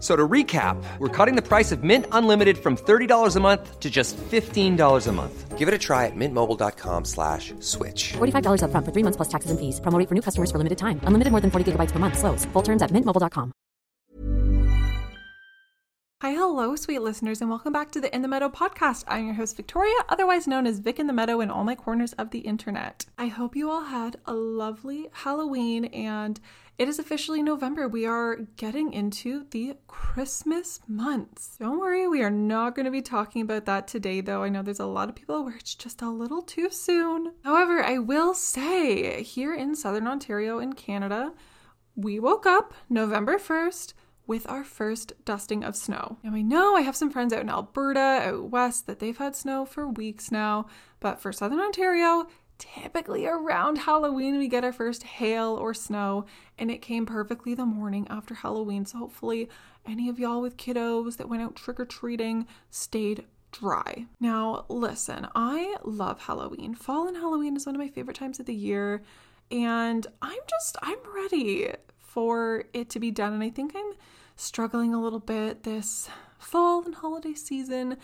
So to recap, we're cutting the price of Mint Unlimited from $30 a month to just $15 a month. Give it a try at mintmobile.com slash switch. $45 upfront for three months plus taxes and fees. Promo for new customers for limited time. Unlimited more than 40 gigabytes per month. Slows. Full terms at mintmobile.com. Hi, hello, sweet listeners, and welcome back to the In the Meadow podcast. I'm your host, Victoria, otherwise known as Vic in the Meadow in all my corners of the internet. I hope you all had a lovely Halloween and it is officially November. We are getting into the Christmas months. Don't worry, we are not going to be talking about that today, though. I know there's a lot of people where it's just a little too soon. However, I will say here in Southern Ontario in Canada, we woke up November 1st with our first dusting of snow. Now, I know I have some friends out in Alberta, out west, that they've had snow for weeks now, but for Southern Ontario, typically around Halloween we get our first hail or snow, and it came perfectly the morning after Halloween. So hopefully, any of y'all with kiddos that went out trick or treating stayed dry. Now, listen, I love Halloween. Fall and Halloween is one of my favorite times of the year, and I'm just I'm ready for it to be done. And I think I'm struggling a little bit this fall and holiday season,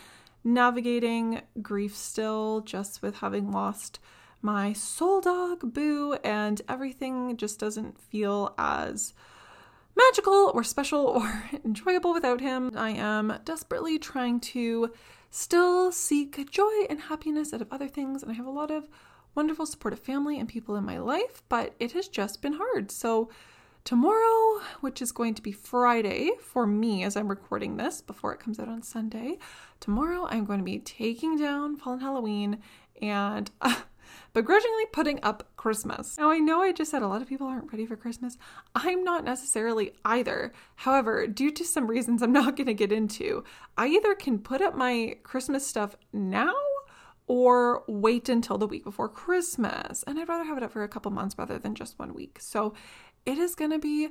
navigating grief still, just with having lost my soul dog, Boo, and everything just doesn't feel as magical or special or enjoyable without him. I am desperately trying to still seek joy and happiness out of other things, and I have a lot of wonderful supportive family and people in my life, but it has just been hard. So, tomorrow, which is going to be Friday for me as I'm recording this before it comes out on Sunday, tomorrow I'm going to be taking down Fallen Halloween and. Uh, begrudgingly putting up Christmas. Now, I know I just said a lot of people aren't ready for Christmas. I'm not necessarily either. However, due to some reasons I'm not going to get into, I either can put up my Christmas stuff now or wait until the week before Christmas. And I'd rather have it up for a couple months rather than just one week. So it is going to be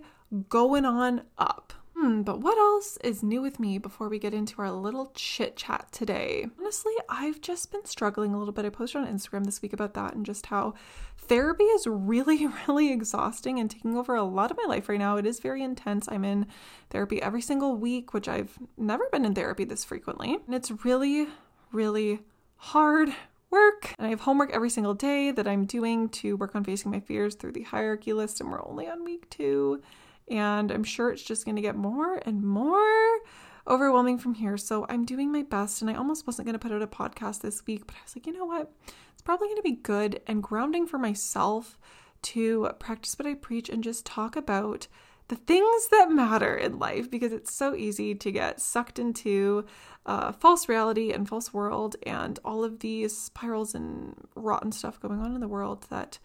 going on up. Hmm, but what else is new with me before we get into our little chit chat today? Honestly, I've just been struggling a little bit. I posted on Instagram this week about that and just how therapy is really, really exhausting and taking over a lot of my life right now. It is very intense. I'm in therapy every single week, which I've never been in therapy this frequently. And it's really, really hard, work. And I have homework every single day that I'm doing to work on facing my fears through the hierarchy list, and we're only on week two. And I'm sure it's just going to get more and more overwhelming from here. So I'm doing my best. And I almost wasn't going to put out a podcast this week, but I was like, you know what? It's probably going to be good and grounding for myself to practice what I preach and just talk about the things that matter in life because it's so easy to get sucked into uh, false reality and false world and all of these spirals and rotten stuff going on in the world that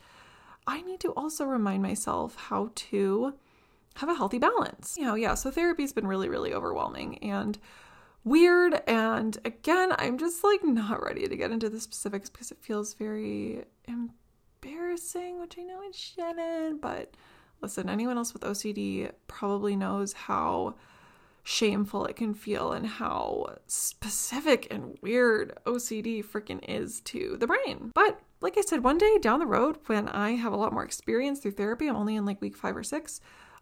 I need to also remind myself how to have a healthy balance. You know, yeah, so therapy's been really, really overwhelming and weird. And again, I'm just like not ready to get into the specifics because it feels very embarrassing, which I know it shouldn't. But listen, anyone else with OCD probably knows how shameful it can feel and how specific and weird OCD freaking is to the brain. But like I said, one day down the road, when I have a lot more experience through therapy, I'm only in like week five or six,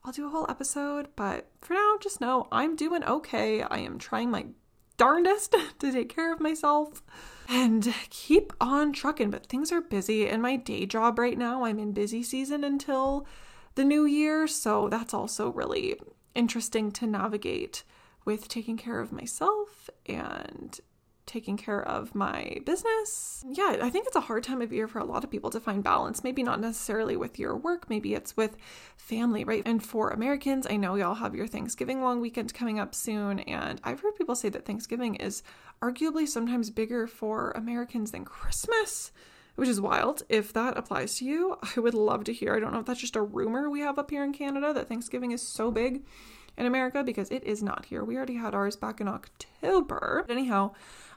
I'll do a whole episode. But for now, just know I'm doing okay. I am trying my darndest to take care of myself and keep on trucking. But things are busy in my day job right now. I'm in busy season until the new year. So that's also really interesting to navigate with taking care of myself and taking care of my business. Yeah, I think it's a hard time of year for a lot of people to find balance. Maybe not necessarily with your work, maybe it's with family, right? And for Americans, I know y'all have your Thanksgiving long weekend coming up soon. And I've heard people say that Thanksgiving is arguably sometimes bigger for Americans than Christmas which is wild. If that applies to you, I would love to hear. I don't know if that's just a rumor we have up here in Canada that Thanksgiving is so big in America because it is not here. We already had ours back in October. But anyhow,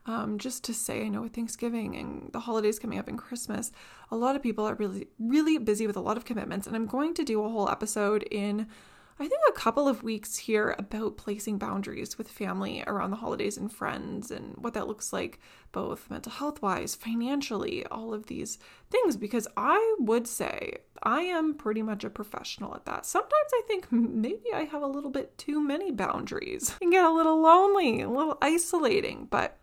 um, just to say, I know with Thanksgiving and the holidays coming up and Christmas, a lot of people are really, really busy with a lot of commitments. And I'm going to do a whole episode in I think a couple of weeks here about placing boundaries with family around the holidays and friends and what that looks like, both mental health wise, financially, all of these things. Because I would say I am pretty much a professional at that. Sometimes I think maybe I have a little bit too many boundaries and get a little lonely, a little isolating, but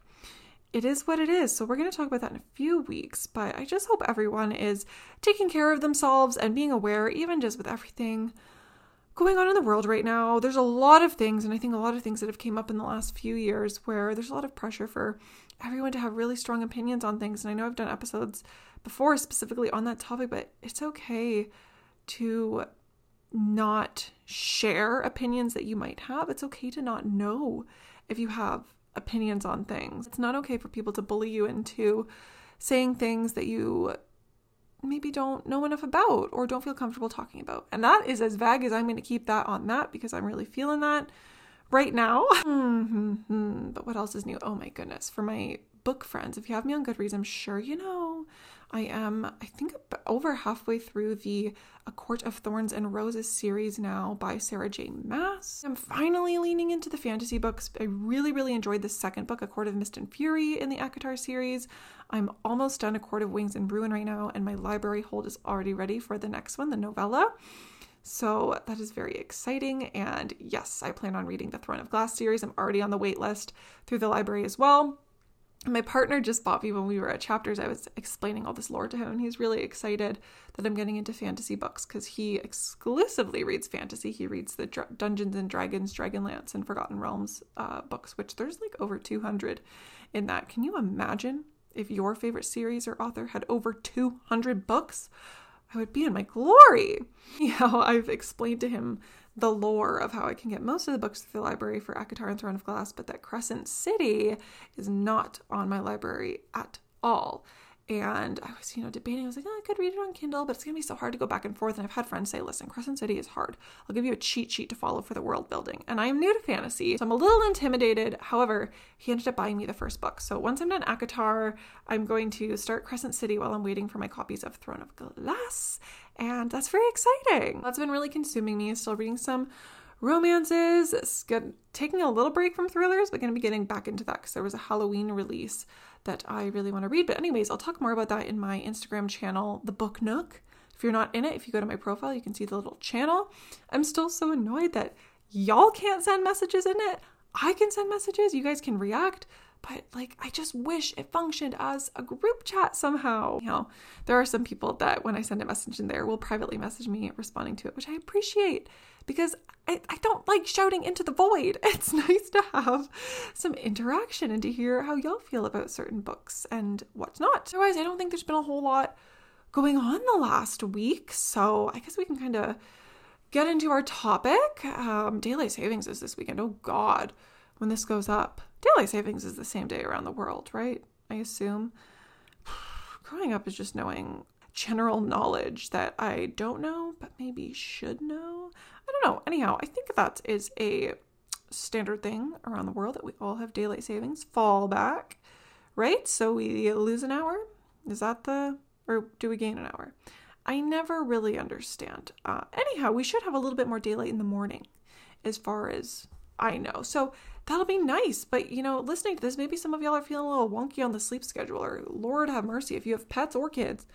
it is what it is. So, we're going to talk about that in a few weeks. But I just hope everyone is taking care of themselves and being aware, even just with everything going on in the world right now. There's a lot of things, and I think a lot of things that have came up in the last few years where there's a lot of pressure for everyone to have really strong opinions on things. And I know I've done episodes before specifically on that topic, but it's okay to not share opinions that you might have. It's okay to not know if you have opinions on things. It's not okay for people to bully you into saying things that you maybe don't know enough about or don't feel comfortable talking about. And that is as vague as I'm going to keep that on that because I'm really feeling that right now. Mm-hmm. but what else is new? Oh my goodness. For my book friends, if you have me on Goodreads, I'm sure you know I am, I think, over halfway through the A Court of Thorns and Roses series now by Sarah J. Maas. I'm finally leaning into the fantasy books. I really, really enjoyed the second book, A Court of Mist and Fury, in the ACOTAR series. I'm almost done A Court of Wings and Ruin right now, and my library hold is already ready for the next one, the novella. So that is very exciting. And yes, I plan on reading the Throne of Glass series. I'm already on the wait list through the library as well. My partner just bought me when we were at Chapters. I was explaining all this lore to him, and he's really excited that I'm getting into fantasy books because he exclusively reads fantasy. He reads the Dr- Dungeons and Dragons, Dragonlance, and Forgotten Realms uh, books, which there's like over 200 in that. Can you imagine if your favorite series or author had over 200 books? I would be in my glory. You know, I've explained to him the lore of how I can get most of the books through the library for ACOTAR and Throne of Glass, but that Crescent City is not on my library at all. And I was, you know, debating. I was like, oh, I could read it on Kindle, but it's to be so hard to go back and forth. And I've had friends say, listen, Crescent City is hard. I'll give you a cheat sheet to follow for the world building. And I am new to fantasy, so I'm a little intimidated. However, he ended up buying me the first book. So once I'm done ACOTAR, I'm going to start Crescent City while I'm waiting for my copies of Throne of Glass. And that's very exciting. That's been really consuming me. Still reading some romances, taking a little break from thrillers, but going to be getting back into that because there was a Halloween release that I really want to read. But, anyways, I'll talk more about that in my Instagram channel, The Book Nook. If you're not in it, if you go to my profile, you can see the little channel. I'm still so annoyed that y'all can't send messages in it. I can send messages, you guys can react, but like I just wish it functioned as a group chat somehow. You know, there are some people that when I send a message in there will privately message me responding to it, which I appreciate because I, I don't like shouting into the void. It's nice to have some interaction and to hear how y'all feel about certain books and what's not. Otherwise, I don't think there's been a whole lot going on the last week. So I guess we can kind of get into our topic. Um, daylight savings is this weekend. Oh God, when this goes up, daylight savings is the same day around the world, right? I assume. Growing up is just knowing general knowledge that I don't know, but maybe should know. I don't know. Anyhow, I think that is a standard thing around the world that we all have daylight savings, fall back, right? So we lose an hour. Is that the, or do we gain an hour? I never really understand. Uh, anyhow, we should have a little bit more daylight in the morning as far as I know. So that'll be nice. But, you know, listening to this, maybe some of y'all are feeling a little wonky on the sleep schedule, or Lord have mercy, if you have pets or kids,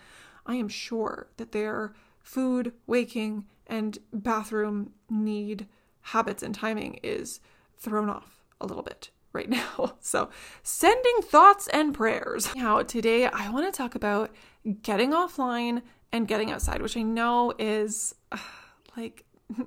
I am sure that their food, waking, and bathroom need habits and timing is thrown off a little bit right now. So, sending thoughts and prayers. Now, today I want to talk about getting offline and getting outside, which I know is like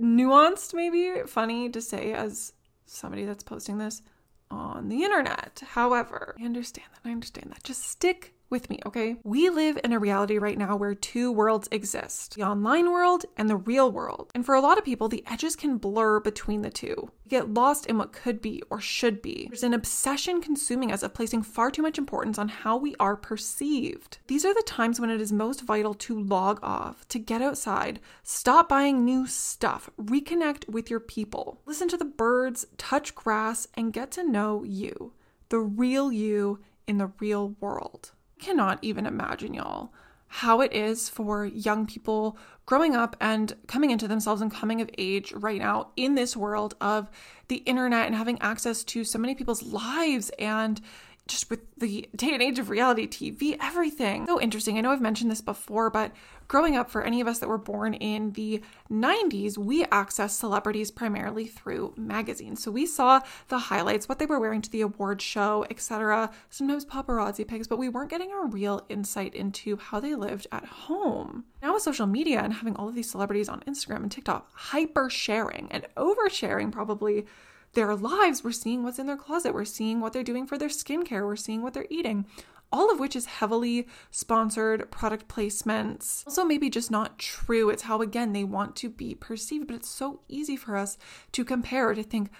nuanced, maybe funny to say as somebody that's posting this on the internet. However, I understand that. I understand that. Just stick with me, okay? We live in a reality right now where two worlds exist the online world and the real world. And for a lot of people, the edges can blur between the two. We get lost in what could be or should be. There's an obsession consuming us of placing far too much importance on how we are perceived. These are the times when it is most vital to log off, to get outside, stop buying new stuff, reconnect with your people, listen to the birds, touch grass, and get to know you, the real you in the real world cannot even imagine, y'all, how it is for young people growing up and coming into themselves and coming of age right now in this world of the internet and having access to so many people's lives and just with the day and age of reality TV, everything. So interesting. I know I've mentioned this before, but growing up, for any of us that were born in the 90s, we accessed celebrities primarily through magazines. So we saw the highlights, what they were wearing to the award show, etc. Sometimes paparazzi pics, but we weren't getting a real insight into how they lived at home. Now with social media and having all of these celebrities on Instagram and TikTok hyper sharing and oversharing probably their lives. We're seeing what's in their closet. We're seeing what they're doing for their skincare. We're seeing what they're eating. All of which is heavily sponsored product placements. Also, maybe just not true. It's how, again, they want to be perceived. But it's so easy for us to compare, to think,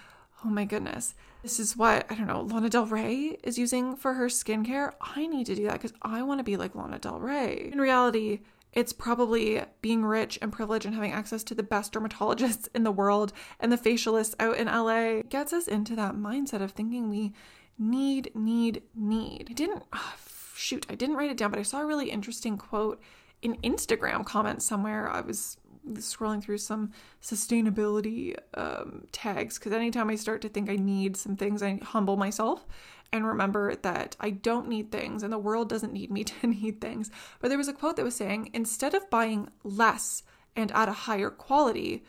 oh my goodness, this is what, I don't know, Lana Del Rey is using for her skincare. I need to do that because I want to be like Lana Del Rey. In reality, it's probably being rich and privileged and having access to the best dermatologists in the world and the facialists out in LA gets us into that mindset of thinking we need, need, need. I didn't, oh, shoot, I didn't write it down, but I saw a really interesting quote in Instagram comments somewhere. I was scrolling through some sustainability um, tags because anytime I start to think I need some things, I humble myself and remember that I don't need things and the world doesn't need me to need things. But there was a quote that was saying instead of buying less and at a higher quality,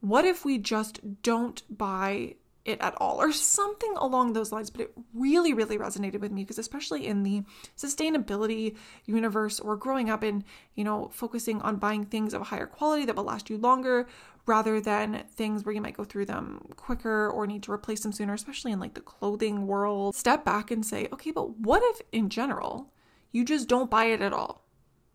what if we just don't buy it at all? Or something along those lines. But it really really resonated with me because especially in the sustainability universe or growing up in you know focusing on buying things of a higher quality that will last you longer rather than things where you might go through them quicker or need to replace them sooner, especially in like the clothing world. Step back and say, okay, but what if in general you just don't buy it at all?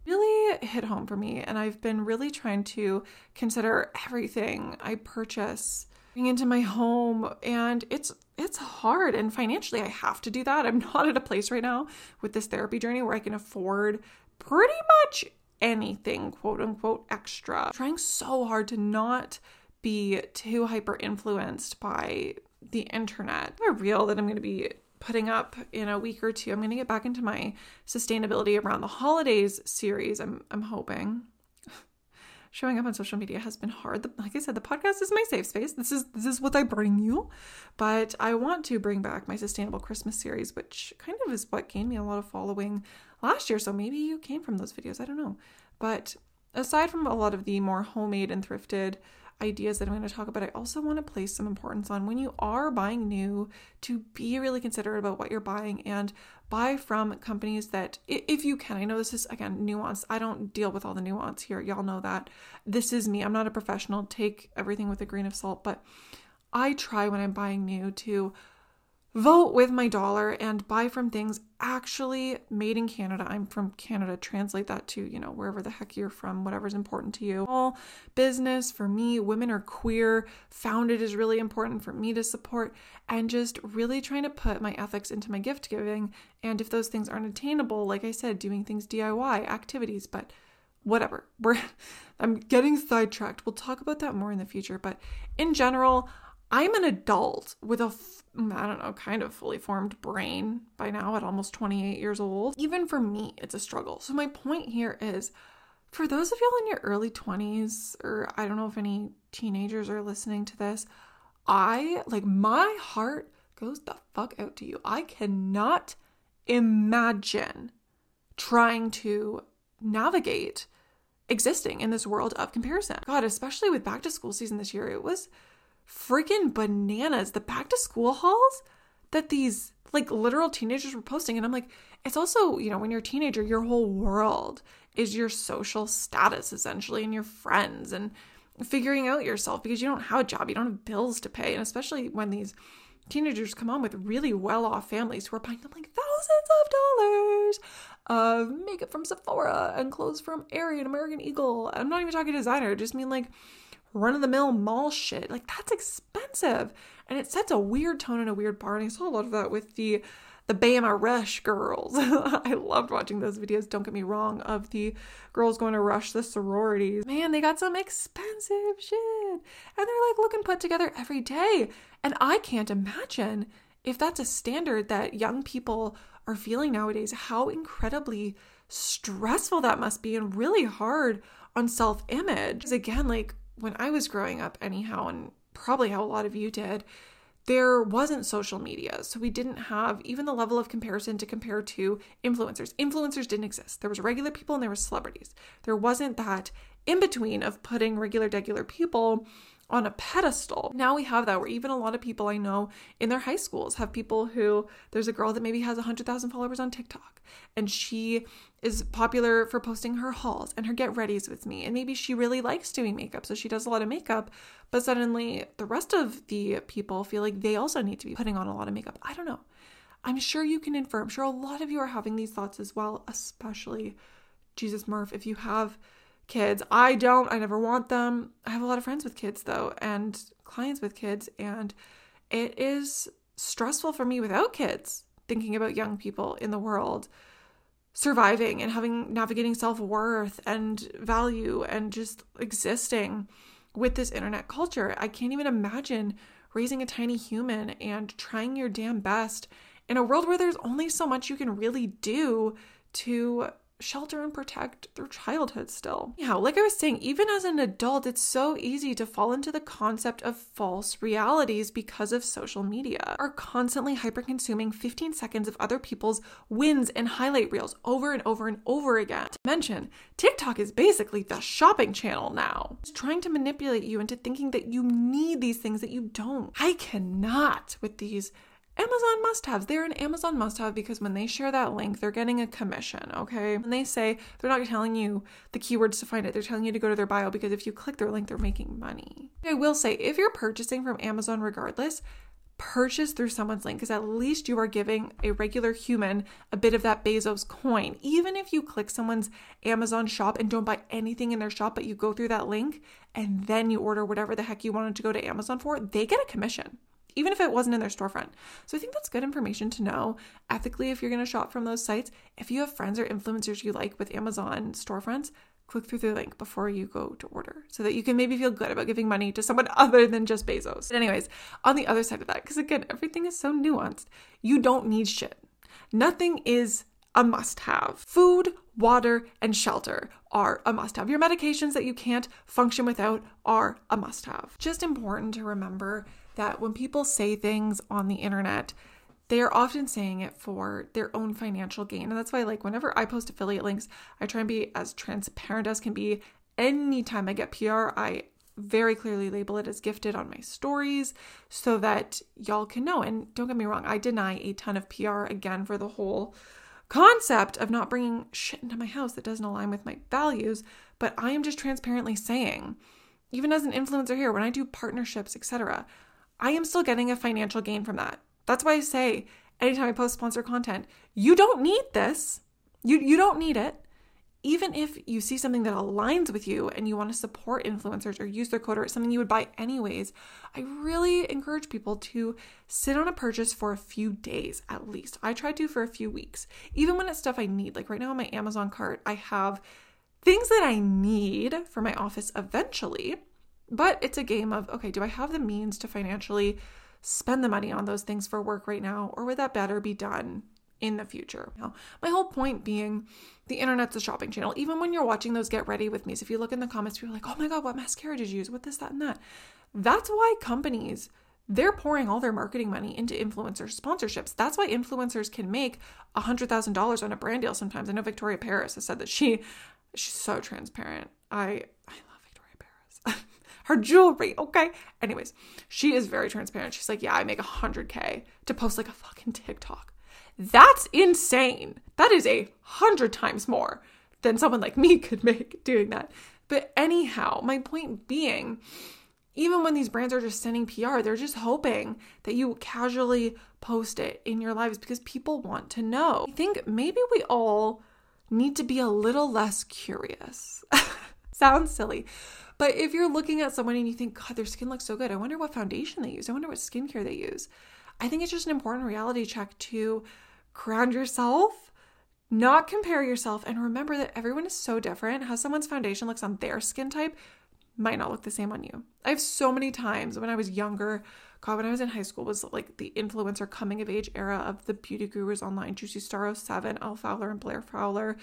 Really hit home for me, and I've been really trying to consider everything I purchase into my home and it's it's hard and financially I have to do that. I'm not at a place right now with this therapy journey where I can afford pretty much anything quote unquote extra. Trying so hard to not be too hyper influenced by the internet. A reel that I'm going to be putting up in a week or two. I'm going to get back into my sustainability around the holidays series. I'm I'm hoping. Showing up on social media has been hard. Like I said, the podcast is my safe space. This is this is what I bring you. But I want to bring back my sustainable Christmas series, which kind of is what gained me a lot of following last year. So maybe you came from those videos. I don't know. But aside from a lot of the more homemade and thrifted ideas that I'm going to talk about, I also want to place some importance on when you are buying new to be really considerate about what you're buying and buy from companies that, if you can, I know this is again nuance. I don't deal with all the nuance here. Y'all know that. This is me. I'm not a professional. Take everything with a grain of salt, but I try when I'm buying new to vote with my dollar and buy from things actually made in Canada. I'm from Canada. Translate that to, you know, wherever the heck you're from, whatever's important to you. All business for me, women are queer, founded is really important for me to support, and just really trying to put my ethics into my gift giving. And if those things aren't attainable, like I said, doing things DIY, activities, but whatever. We're I'm getting sidetracked. We'll talk about that more in the future, but in general, I'm an adult with a, mm, I don't know, kind of fully formed brain by now at almost 28 years old. Even for me, it's a struggle. So, my point here is for those of y'all in your early 20s, or I don't know if any teenagers are listening to this, I like my heart goes the fuck out to you. I cannot imagine trying to navigate existing in this world of comparison. God, especially with back to school season this year, it was freaking bananas. The back to school hauls that these like literal teenagers were posting. And I'm like, it's also, you know, when you're a teenager, your whole world is your social status essentially and your friends and figuring out yourself because you don't have a job, you don't have bills to pay. And especially when these teenagers come on with really well off families who are buying them like thousands of dollars of makeup from Sephora and clothes from Aerie and American Eagle. I'm not even talking designer, I just mean like run of the mill mall shit. Like that's expensive. And it sets a weird tone and a weird bar. And I saw a lot of that with the the Bama Rush girls. I loved watching those videos, don't get me wrong, of the girls going to rush the sororities. Man, they got some expensive shit. And they're like looking put together every day. And I can't imagine if that's a standard that young people are feeling nowadays, how incredibly stressful that must be and really hard on self image. Again, like when I was growing up, anyhow, and probably how a lot of you did, there wasn't social media. So we didn't have even the level of comparison to compare to influencers. Influencers didn't exist. There was regular people and there was celebrities. There wasn't that in between of putting regular, regular people on a pedestal. Now we have that where even a lot of people I know in their high schools have people who there's a girl that maybe has 100,000 followers on TikTok and she is popular for posting her hauls and her get readies with me and maybe she really likes doing makeup so she does a lot of makeup but suddenly the rest of the people feel like they also need to be putting on a lot of makeup. I don't know. I'm sure you can infer. I'm sure a lot of you are having these thoughts as well, especially Jesus Murph if you have kids. I don't, I never want them. I have a lot of friends with kids though, and clients with kids, and it is stressful for me without kids thinking about young people in the world surviving and having navigating self-worth and value and just existing with this internet culture. I can't even imagine raising a tiny human and trying your damn best in a world where there's only so much you can really do to shelter and protect their childhood still. Yeah, like I was saying, even as an adult, it's so easy to fall into the concept of false realities because of social media. Are constantly hyper consuming 15 seconds of other people's wins and highlight reels over and over and over again. To mention, TikTok is basically the shopping channel now. It's trying to manipulate you into thinking that you need these things that you don't. I cannot with these Amazon must haves. They're an Amazon must have because when they share that link, they're getting a commission, okay? And they say they're not telling you the keywords to find it, they're telling you to go to their bio because if you click their link, they're making money. I will say, if you're purchasing from Amazon regardless, purchase through someone's link because at least you are giving a regular human a bit of that Bezos coin. Even if you click someone's Amazon shop and don't buy anything in their shop, but you go through that link and then you order whatever the heck you wanted to go to Amazon for, they get a commission even if it wasn't in their storefront. So I think that's good information to know ethically if you're going to shop from those sites. If you have friends or influencers you like with Amazon storefronts, click through the link before you go to order so that you can maybe feel good about giving money to someone other than just Bezos. But anyways, on the other side of that, because again, everything is so nuanced, you don't need shit. Nothing is a must have. Food, water, and shelter are a must have. Your medications that you can't function without are a must have. Just important to remember that when people say things on the internet, they are often saying it for their own financial gain. And that's why, like, whenever I post affiliate links, I try and be as transparent as can be. Anytime I get PR, I very clearly label it as gifted on my stories so that y'all can know. And don't get me wrong, I deny a ton of PR again for the whole concept of not bringing shit into my house that doesn't align with my values. But I am just transparently saying, even as an influencer here, when I do partnerships, etc., I am still getting a financial gain from that. That's why I say anytime I post sponsor content, you don't need this. You you don't need it. Even if you see something that aligns with you and you want to support influencers or use their code or it's something you would buy anyways, I really encourage people to sit on a purchase for a few days at least. I try to for a few weeks. Even when it's stuff I need. Like right now on my Amazon cart, I have things that I need for my office eventually but it's a game of okay, do I have the means to financially spend the money on those things for work right now, or would that better be done in the future? Now, my whole point being the internet's a shopping channel. Even when you're watching those get ready with me, so if you look in the comments, people are like, oh my God, what mascara did you use? What this, that, and that. That's why companies they're pouring all their marketing money into influencer sponsorships. That's why influencers can make $100,000 on a brand deal sometimes. I know Victoria Paris has said that she she's so transparent. I I love Victoria Paris. Her jewelry, okay? Anyways, she is very transparent. She's like, "Yeah, I make 100k to post like a fucking TikTok." That's insane. That is a hundred times more than someone like me could make doing that. But anyhow, my point being, even when these brands are just sending PR, they're just hoping that you casually post it in your lives because people want to know. I think maybe we all need to be a little less curious. Sounds silly. But if you're looking at someone and you think, God, their skin looks so good, I wonder what foundation they use. I wonder what skincare they use. I think it's just an important reality check to ground yourself, not compare yourself, and remember that everyone is so different. How someone's foundation looks on their skin type might not look the same on you. I have so many times when I was younger, God, when I was in high school, was like the influencer coming of age era of the beauty gurus online, Juicy Star 07, Elle Fowler and Blair Fowler,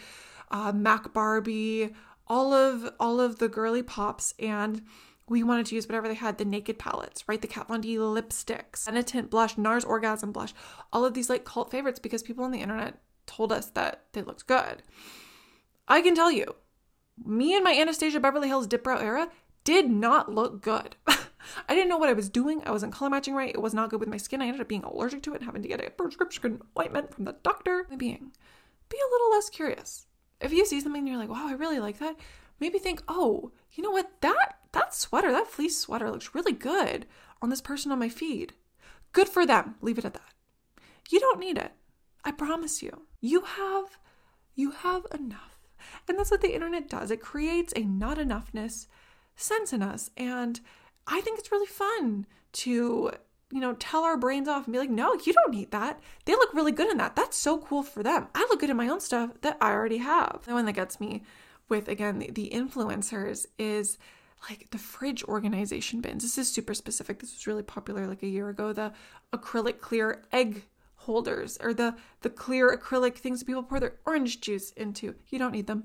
uh, Mac Barbie, all of all of the girly pops, and we wanted to use whatever they had the naked palettes, right? The Kat Von D lipsticks, Senna blush, NARS Orgasm blush, all of these like cult favorites because people on the internet told us that they looked good. I can tell you, me and my Anastasia Beverly Hills dip brow era did not look good. I didn't know what I was doing. I wasn't color matching right. It was not good with my skin. I ended up being allergic to it and having to get a prescription ointment from the doctor. Being, be a little less curious. If you see something and you're like, wow, I really like that, maybe think, oh, you know what? That that sweater, that fleece sweater looks really good on this person on my feed. Good for them. Leave it at that. You don't need it. I promise you. You have you have enough. And that's what the internet does. It creates a not enoughness sense in us. And I think it's really fun to, you know, tell our brains off and be like, no, you don't need that. They look really good in that. That's so cool for them. I look good in my own stuff that I already have. The one that gets me with, again, the, influencers is like the fridge organization bins. This is super specific. This was really popular like a year ago. The acrylic clear egg holders or the the clear acrylic things that people pour their orange juice into. You don't need them.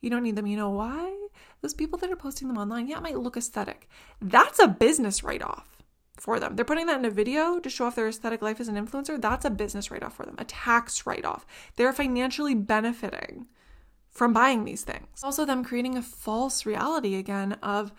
You don't need them. You know why? Those people that are posting them online, yeah, it might look aesthetic. That's a business write off for them. They're putting that in a video to show off their aesthetic life as an influencer. That's a business write off for them, a tax write off. They're financially benefiting from buying these things. Also, them creating a false reality again of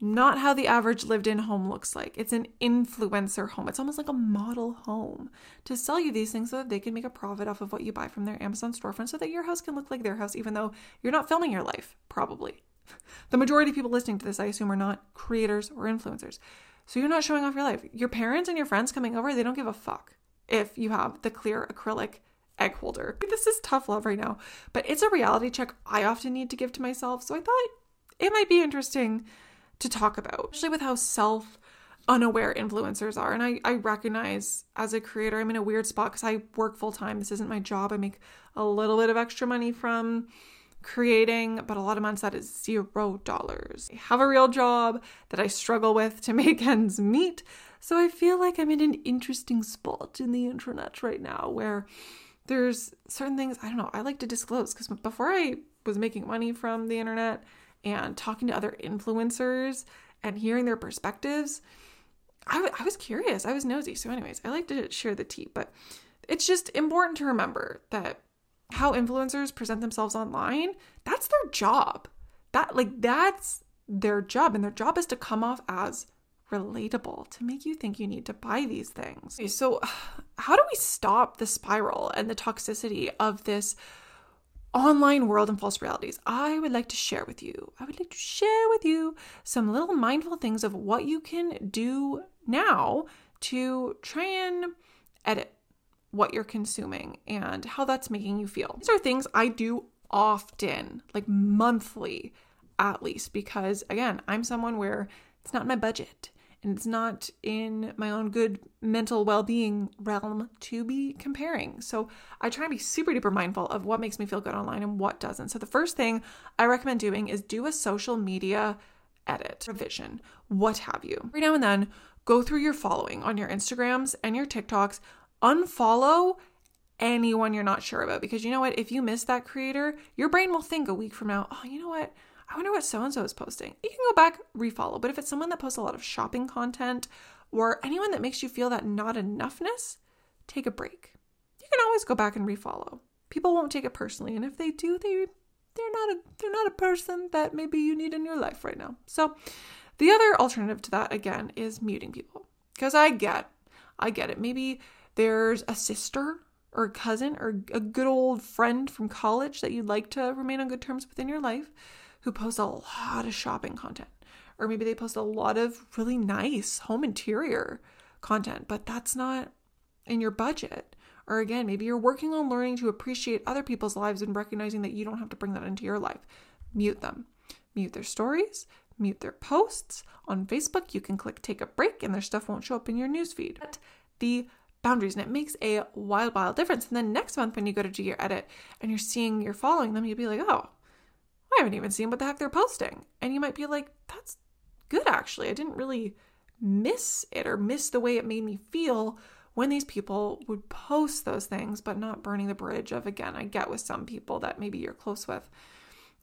not how the average lived in home looks like. It's an influencer home. It's almost like a model home to sell you these things so that they can make a profit off of what you buy from their Amazon storefront so that your house can look like their house, even though you're not filming your life, probably. The majority of people listening to this, I assume, are not creators or influencers. So you're not showing off your life. Your parents and your friends coming over, they don't give a fuck if you have the clear acrylic egg holder. This is tough love right now, but it's a reality check I often need to give to myself. So I thought it might be interesting to talk about, especially with how self unaware influencers are. And I, I recognize as a creator, I'm in a weird spot because I work full time. This isn't my job. I make a little bit of extra money from creating, but a lot of months that is zero dollars. I have a real job that I struggle with to make ends meet. So I feel like I'm in an interesting spot in the internet right now where there's certain things I don't know, I like to disclose because before I was making money from the internet and talking to other influencers and hearing their perspectives, I, w- I was curious. I was nosy. So, anyways, I like to share the tea, but it's just important to remember that how influencers present themselves online, that's their job. That like that's their job and their job is to come off as relatable to make you think you need to buy these things. So, how do we stop the spiral and the toxicity of this online world and false realities? I would like to share with you. I would like to share with you some little mindful things of what you can do now to try and edit what you're consuming and how that's making you feel. These are things I do often, like monthly at least, because again, I'm someone where it's not my budget and it's not in my own good mental well being realm to be comparing. So I try and be super duper mindful of what makes me feel good online and what doesn't. So the first thing I recommend doing is do a social media edit, revision, what have you. Every now and then, go through your following on your Instagrams and your TikToks, unfollow anyone you're not sure about because you know what? If you miss that creator, your brain will think a week from now, oh, you know what? I wonder what so and so is posting. You can go back, refollow. But if it's someone that posts a lot of shopping content or anyone that makes you feel that not enoughness, take a break. You can always go back and refollow. People won't take it personally, and if they do, they they're not a they're not a person that maybe you need in your life right now. So the other alternative to that again is muting people. Because I get I get it. Maybe there's a sister or a cousin or a good old friend from college that you'd like to remain on good terms with in your life who posts a lot of shopping content. Or maybe they post a lot of really nice home interior content, but that's not in your budget. Or again, maybe you're working on learning to appreciate other people's lives and recognizing that you don't have to bring that into your life. Mute them. Mute their stories, mute their posts. On Facebook, you can click take a break and their stuff won't show up in your newsfeed. But the boundaries and it makes a wild, wild difference. And then next month, when you go to do your edit and you're seeing you're following them, you'll be like, oh, I haven't even seen what the heck they're posting. And you might be like, that's good actually. I didn't really miss it or miss the way it made me feel when these people would post those things, but not burning the bridge of, again, I get with some people that maybe you're close with,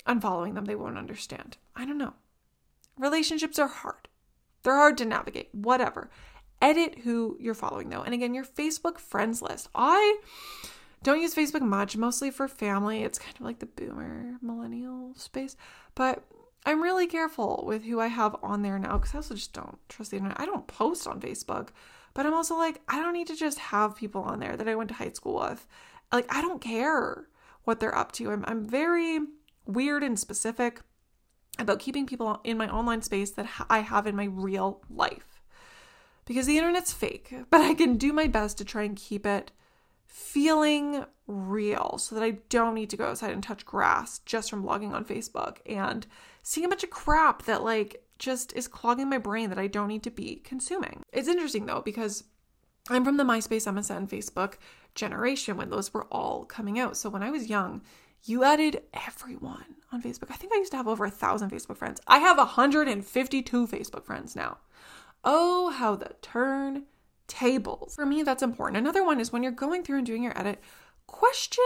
unfollowing them, they won't understand. I don't know. Relationships are hard. They're hard to navigate, whatever. Edit who you're following though. And again, your Facebook friends list. I don't use Facebook much, mostly for family. It's kind of like the boomer millennial space. But I'm really careful with who I have on there now because I also just don't trust the internet. I don't post on Facebook, but I'm also like, I don't need to just have people on there that I went to high school with. Like, I don't care what they're up to. I'm, I'm very weird and specific about keeping people in my online space that I have in my real life. Because the internet's fake, but I can do my best to try and keep it feeling real so that I don't need to go outside and touch grass just from logging on Facebook and seeing a bunch of crap that like just is clogging my brain that I don't need to be consuming. It's interesting though because I'm from the MySpace, MSN, Facebook generation when those were all coming out. So when I was young, you added everyone on Facebook. I think I used to have over a thousand Facebook friends. I have 152 Facebook friends now. Oh, how the turn tables. For me, that's important. Another one is when you're going through and doing your edit, question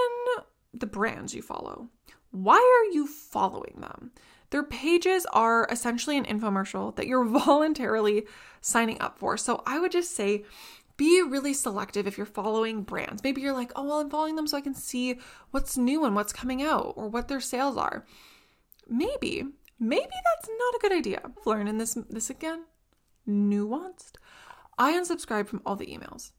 the brands you follow. Why are you following them? Their pages are essentially an infomercial that you're voluntarily signing up for. So I would just say, be really selective if you're following brands. Maybe you're like, oh, well, I'm following them so I can see what's new and what's coming out or what their sales are. Maybe, maybe that's not a good idea. Learning this this again, nuanced. I unsubscribe from all the emails.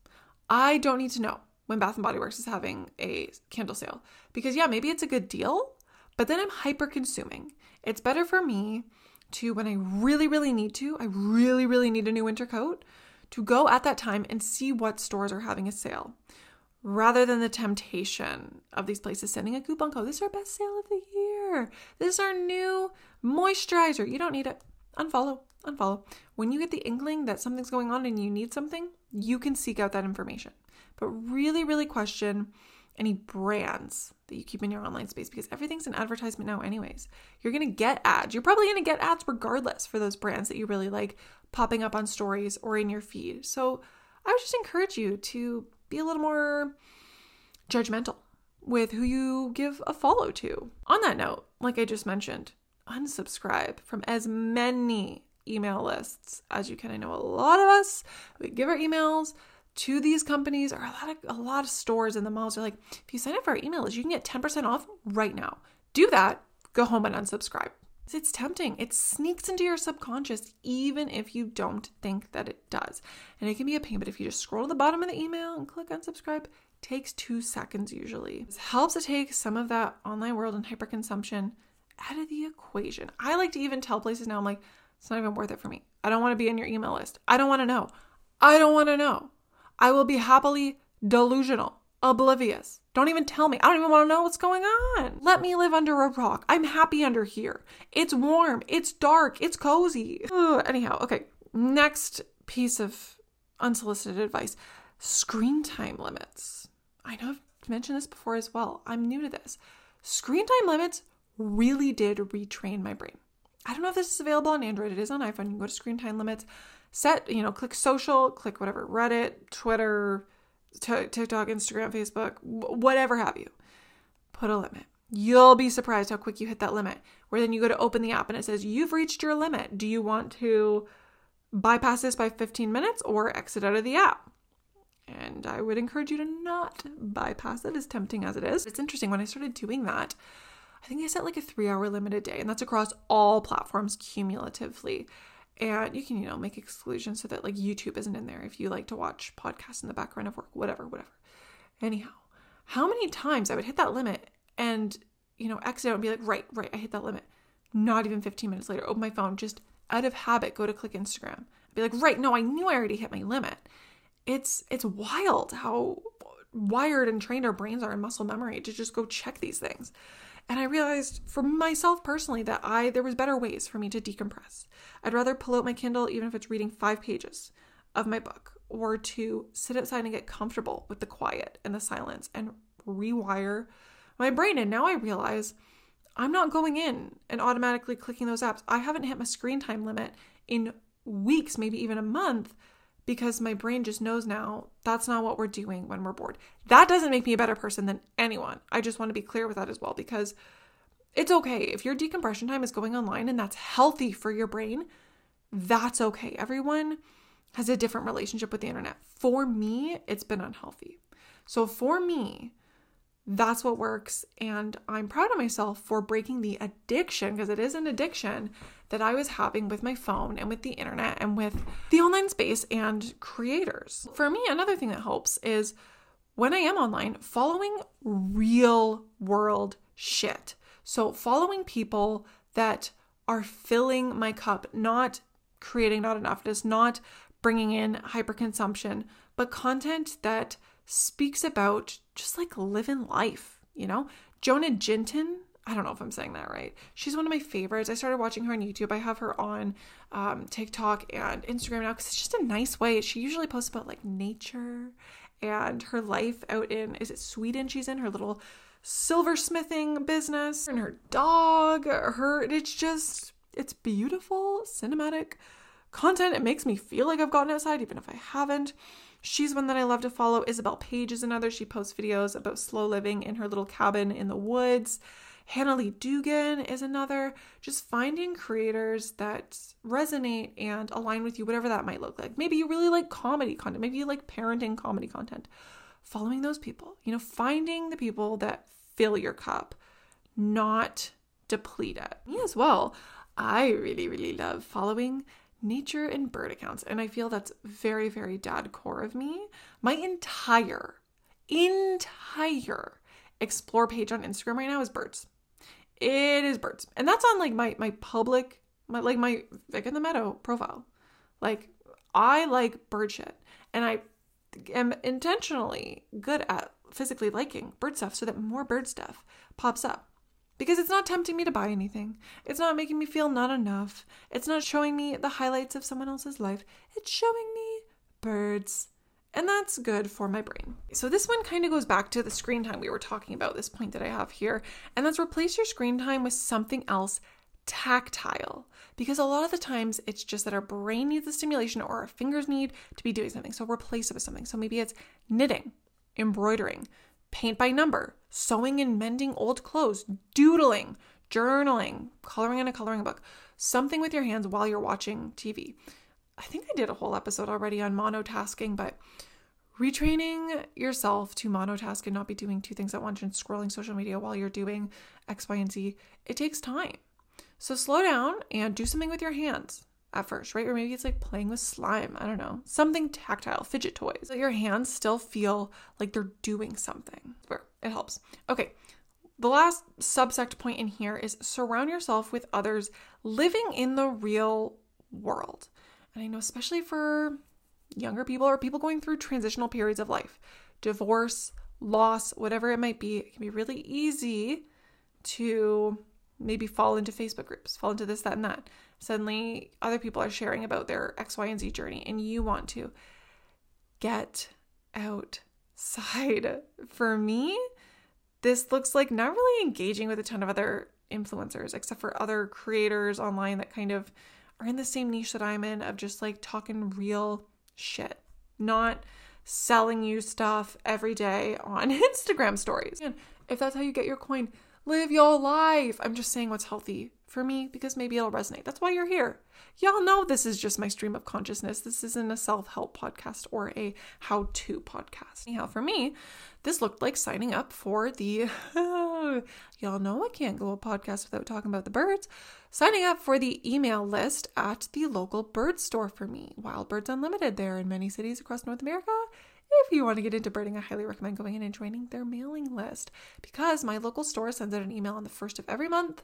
I don't need to know when Bath and Body Works is having a candle sale because yeah, maybe it's a good deal, but then I'm hyper consuming. It's better for me to when I really really need to, I really really need a new winter coat to go at that time and see what stores are having a sale rather than the temptation of these places sending a coupon code. This is our best sale of the year. This is our new moisturizer. You don't need it. Unfollow, unfollow. When you get the inkling that something's going on and you need something, you can seek out that information. But really, really question any brands that you keep in your online space because everything's an advertisement now, anyways. You're gonna get ads. You're probably gonna get ads regardless for those brands that you really like popping up on stories or in your feed. So I would just encourage you to be a little more judgmental with who you give a follow to. On that note, like I just mentioned, unsubscribe from as many email lists as you can. I know a lot of us, we give our emails to these companies or a lot of a lot of stores in the malls are like, if you sign up for our email list, you can get 10% off right now. Do that, go home and unsubscribe. It's tempting. It sneaks into your subconscious, even if you don't think that it does. And it can be a pain, but if you just scroll to the bottom of the email and click unsubscribe, takes two seconds usually. This helps to take some of that online world and hyperconsumption out of the equation. I like to even tell places now, I'm like, it's not even worth it for me. I don't want to be in your email list. I don't want to know. I don't want to know. I will be happily delusional, oblivious. Don't even tell me. I don't even want to know what's going on. Let me live under a rock. I'm happy under here. It's warm. It's dark. It's cozy. Ugh, anyhow, okay. Next piece of unsolicited advice screen time limits. I know I've mentioned this before as well. I'm new to this. Screen time limits really did retrain my brain. I don't know if this is available on Android. It is on iPhone. You can go to screen time limits, set, you know, click social, click whatever, Reddit, Twitter, t- TikTok, Instagram, Facebook, whatever have you. Put a limit. You'll be surprised how quick you hit that limit. Where then you go to open the app and it says, You've reached your limit. Do you want to bypass this by 15 minutes or exit out of the app. And I would encourage you to not bypass it, as tempting as it is. It's interesting, when I started doing that, I think I set like a three hour limit a day, and that's across all platforms cumulatively. And you can, you know, make exclusions so that like YouTube isn't in there if you like to watch podcasts in the background of work, whatever, whatever. Anyhow, how many times I would hit that limit and, you know, exit out and be like, right, right, I hit that limit. Not even 15 minutes later, open my phone, just out of habit, go to click Instagram. I'd Be like, right, no, I knew I already hit my limit. It's it's wild how wired and trained our brains are in muscle memory to just go check these things. And I realized for myself personally that I there was better ways for me to decompress. I'd rather pull out my Kindle even if it's reading 5 pages of my book or to sit outside and get comfortable with the quiet and the silence and rewire my brain. And now I realize I'm not going in and automatically clicking those apps. I haven't hit my screen time limit in weeks, maybe even a month, because my brain just knows now that's not what we're doing when we're bored. That doesn't make me a better person than anyone. I just want to be clear with that as well because it's okay. If your decompression time is going online and that's healthy for your brain, that's okay. Everyone has a different relationship with the internet. For me, it's been unhealthy. So for me, that's what works. And I'm proud of myself for breaking the addiction, because it is an addiction that I was having with my phone and with the internet and with the online space and creators. For me, another thing that helps is when I am online, following real world shit. So, following people that are filling my cup, not creating not enough, just not bringing in hyperconsumption, but content that speaks about just like living life, you know? Jonna Jinton, I don't know if I'm saying that right. She's one of my favorites. I started watching her on YouTube. I have her on um, TikTok and Instagram now because it's just a nice way. She usually posts about like nature and her life out in, is it Sweden she's in? Her little silversmithing business and her dog. Her, it's just, it's beautiful, cinematic content. It makes me feel like I've gotten outside, even if I haven't. She's one that I love to follow. Isabel Paige is another. She posts videos about slow living in her little cabin in the woods. Hannah Lee Dugan is another. Just finding creators that resonate and align with you, whatever that might look like. Maybe you really like comedy content. Maybe you like parenting comedy content. Following those people, you know, finding the people that fill your cup, not deplete it. Me as well. I really, really love following nature and bird accounts. And I feel that's very, very dad core of me. My entire, entire explore page on Instagram right now is birds. It is birds. And that's on like my my public, my like my Vic in the Meadow profile. Like I like bird shit. And I am intentionally good at physically liking bird stuff so that more bird stuff pops up because it's not tempting me to buy anything. It's not making me feel not enough. It's not showing me the highlights of someone else's life. It's showing me birds. And that's good for my brain. So, this one kind of goes back to the screen time we were talking about, this point that I have here. And that's replace your screen time with something else tactile. Because a lot of the times it's just that our brain needs the stimulation or our fingers need to be doing something. So, replace it with something. So, maybe it's knitting, embroidering, paint by number, sewing and mending old clothes, doodling, journaling, coloring in a coloring book, something with your hands while you're watching TV. I think I did a whole episode already on monotasking, but retraining yourself to monotask and not be doing two things at once and scrolling social media while you're doing X, Y, and Z, it takes time. So slow down and do something with your hands at first, right? Or maybe it's like playing with slime. I don't know. Something tactile, fidget toys. So your hands still feel like they're doing something. It helps. Okay. The last subsect point in here is surround yourself with others living in the real world. And I know, especially for younger people or people going through transitional periods of life, divorce, loss, whatever it might be, it can be really easy to maybe fall into Facebook groups, fall into this, that, and that. Suddenly, other people are sharing about their X, Y, and Z journey, and you want to get outside. For me, this looks like not really engaging with a ton of other influencers, except for other creators online that kind of are in the same niche that I'm in of just like talking real shit, not selling you stuff every day on Instagram stories. And if that's how you get your coin, live your life. I'm just saying what's healthy for me because maybe it'll resonate. That's why you're here. Y'all know this is just my stream of consciousness. This isn't a self help podcast or a how to podcast. Anyhow, for me, this looked like signing up for the, y'all know I can't go a podcast without talking about the birds, signing up for the email list at the local bird store for me. Wild Birds Unlimited there in many cities across North America. If you want to get into birding, I highly recommend going in and joining their mailing list because my local store sends out an email on the first of every month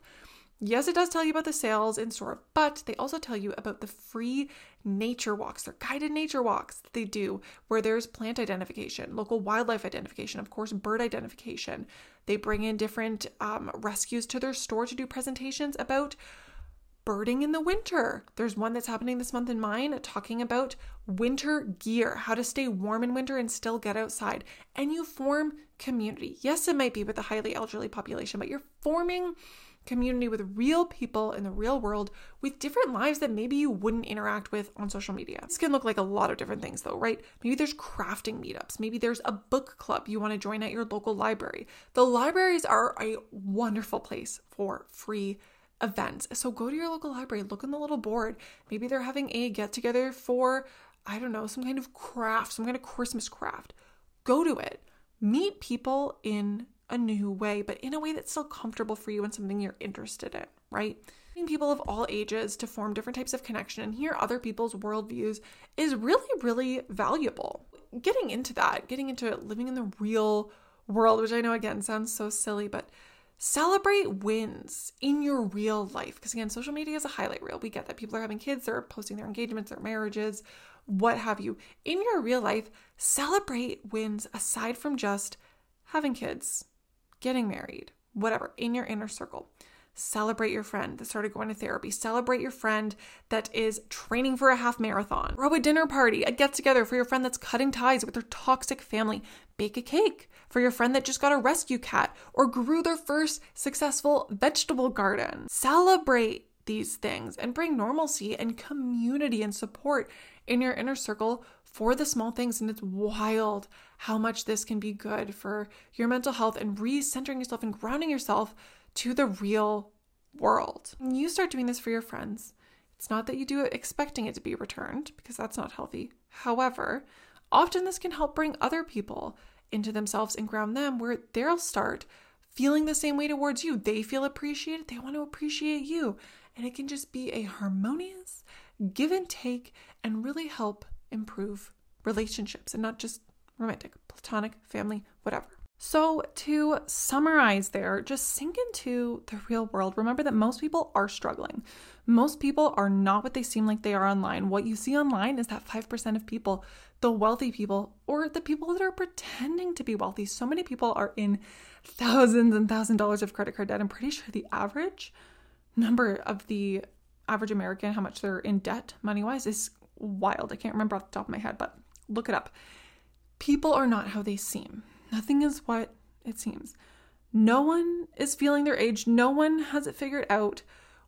Yes, it does tell you about the sales in store, but they also tell you about the free nature walks. They're guided nature walks that they do where there's plant identification, local wildlife identification, of course, bird identification. They bring in different um, rescues to their store to do presentations about birding in the winter. There's one that's happening this month in mine talking about winter gear, how to stay warm in winter and still get outside. And you form community. Yes, it might be with a highly elderly population, but you're forming community with real people in the real world with different lives that maybe you wouldn't interact with on social media. This can look like a lot of different things though, right? Maybe there's crafting meetups, maybe there's a book club you want to join at your local library. The libraries are a wonderful place for free events. So go to your local library, look on the little board. Maybe they're having a get together for, I don't know, some kind of craft, some kind of Christmas craft. Go to it. Meet people in a new way, but in a way that's still comfortable for you and something you're interested in, right? Meeting people of all ages to form different types of connection and hear other people's worldviews is really, really valuable. Getting into that, getting into living in the real world, which I know again sounds so silly, but celebrate wins in your real life. Because again, social media is a highlight reel. We get that people are having kids, they're posting their engagements, their marriages, what have you. In your real life, celebrate wins aside from just having kids, getting married, whatever, in your inner circle. Celebrate your friend that started going to therapy. Celebrate your friend that is training for a half marathon. Throw a dinner party, a get together for your friend that's cutting ties with their toxic family. Bake a cake for your friend that just got a rescue cat or grew their first successful vegetable garden. Celebrate these things and bring normalcy and community and support in your inner circle for the small things. And it's wild how much this can be good for your mental health and recentering yourself and grounding yourself to the real world. When you start doing this for your friends, it's not that you do it expecting it to be returned, because that's not healthy. However, often this can help bring other people into themselves and ground them where they'll start feeling the same way towards you. They feel appreciated, they want to appreciate you. And it can just be a harmonious give and take and really help improve relationships and not just romantic, platonic, family, whatever. So, to summarize there, just sink into the real world. Remember that most people are struggling. Most people are not what they seem like they are online. What you see online is that 5% of people, the wealthy people, or the people that are pretending to be wealthy. So many people are in thousands and thousands of dollars of credit card debt. I'm pretty sure the average number of the average American, how much they're in debt money wise, is wild. I can't remember off the top of my head, but look it up. People are not how they seem. Nothing is what it seems. No one is feeling their age. No one has it figured out.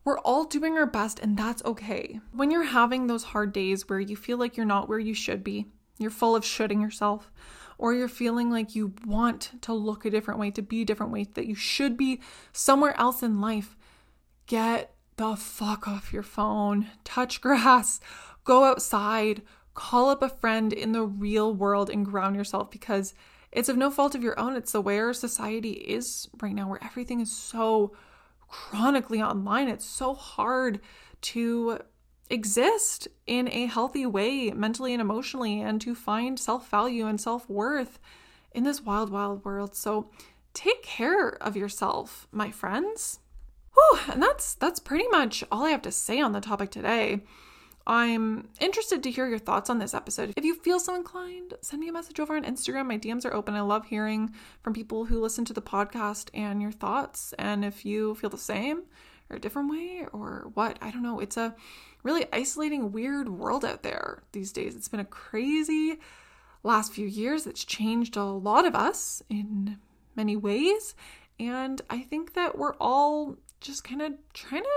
We're all doing our best, and that's okay. When you're having those hard days where you feel like you're not where you should be, you're full of shooting yourself, or you're feeling like you want to look a different way, to be a different way, that you should be somewhere else in life, get the fuck off your phone, touch grass, go outside, call up a friend in the real world and ground yourself because it's of no fault of your own. It's the way our society is right now, where everything is so chronically online. It's so hard to exist in a healthy way, mentally and emotionally, and to find self value and self worth in this wild, wild world. So take care of yourself, my friends. Whew, and that's that's pretty much all I have to say on the topic today. I'm interested to hear your thoughts on this episode. If you feel so inclined, send me a message over on Instagram. My DMs are open. I love hearing from people who listen to the podcast and your thoughts. And if you feel the same or a different way or what, I don't know. It's a really isolating, weird world out there these days. It's been a crazy last few years that's changed a lot of us in many ways. And I think that we're all just kind of trying to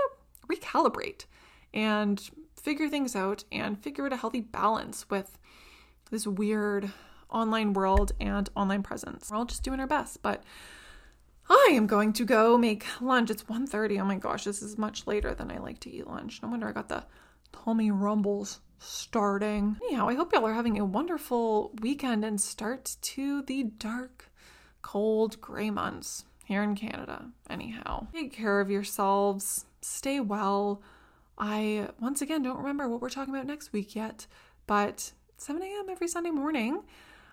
recalibrate and figure things out and figure out a healthy balance with this weird online world and online presence. We're all just doing our best, but I am going to go make lunch. It's 1.30. Oh my gosh, this is much later than I like to eat lunch. No wonder I got the tummy rumbles starting. Anyhow, I hope y'all are having a wonderful weekend and start to the dark, cold, gray months here in Canada. Anyhow, take care of yourselves, stay well. I once again don't remember what we're talking about next week yet, but 7 a.m. every Sunday morning.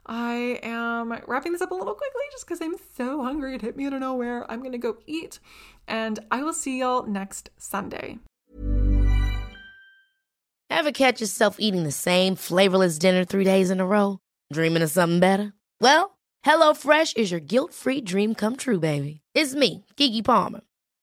I am wrapping this up a little quickly just because I'm so hungry. It hit me out of nowhere. I'm going to go eat, and I will see y'all next Sunday. Ever catch yourself eating the same flavorless dinner three days in a row? Dreaming of something better? Well, HelloFresh is your guilt free dream come true, baby. It's me, Keke Palmer.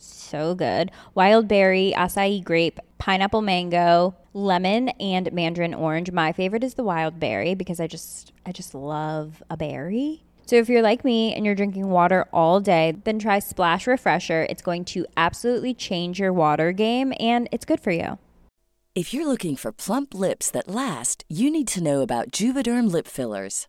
so good. Wild berry, acai grape, pineapple mango, lemon, and mandarin orange. My favorite is the wild berry because I just I just love a berry. So if you're like me and you're drinking water all day, then try Splash Refresher. It's going to absolutely change your water game and it's good for you. If you're looking for plump lips that last, you need to know about Juvederm lip fillers.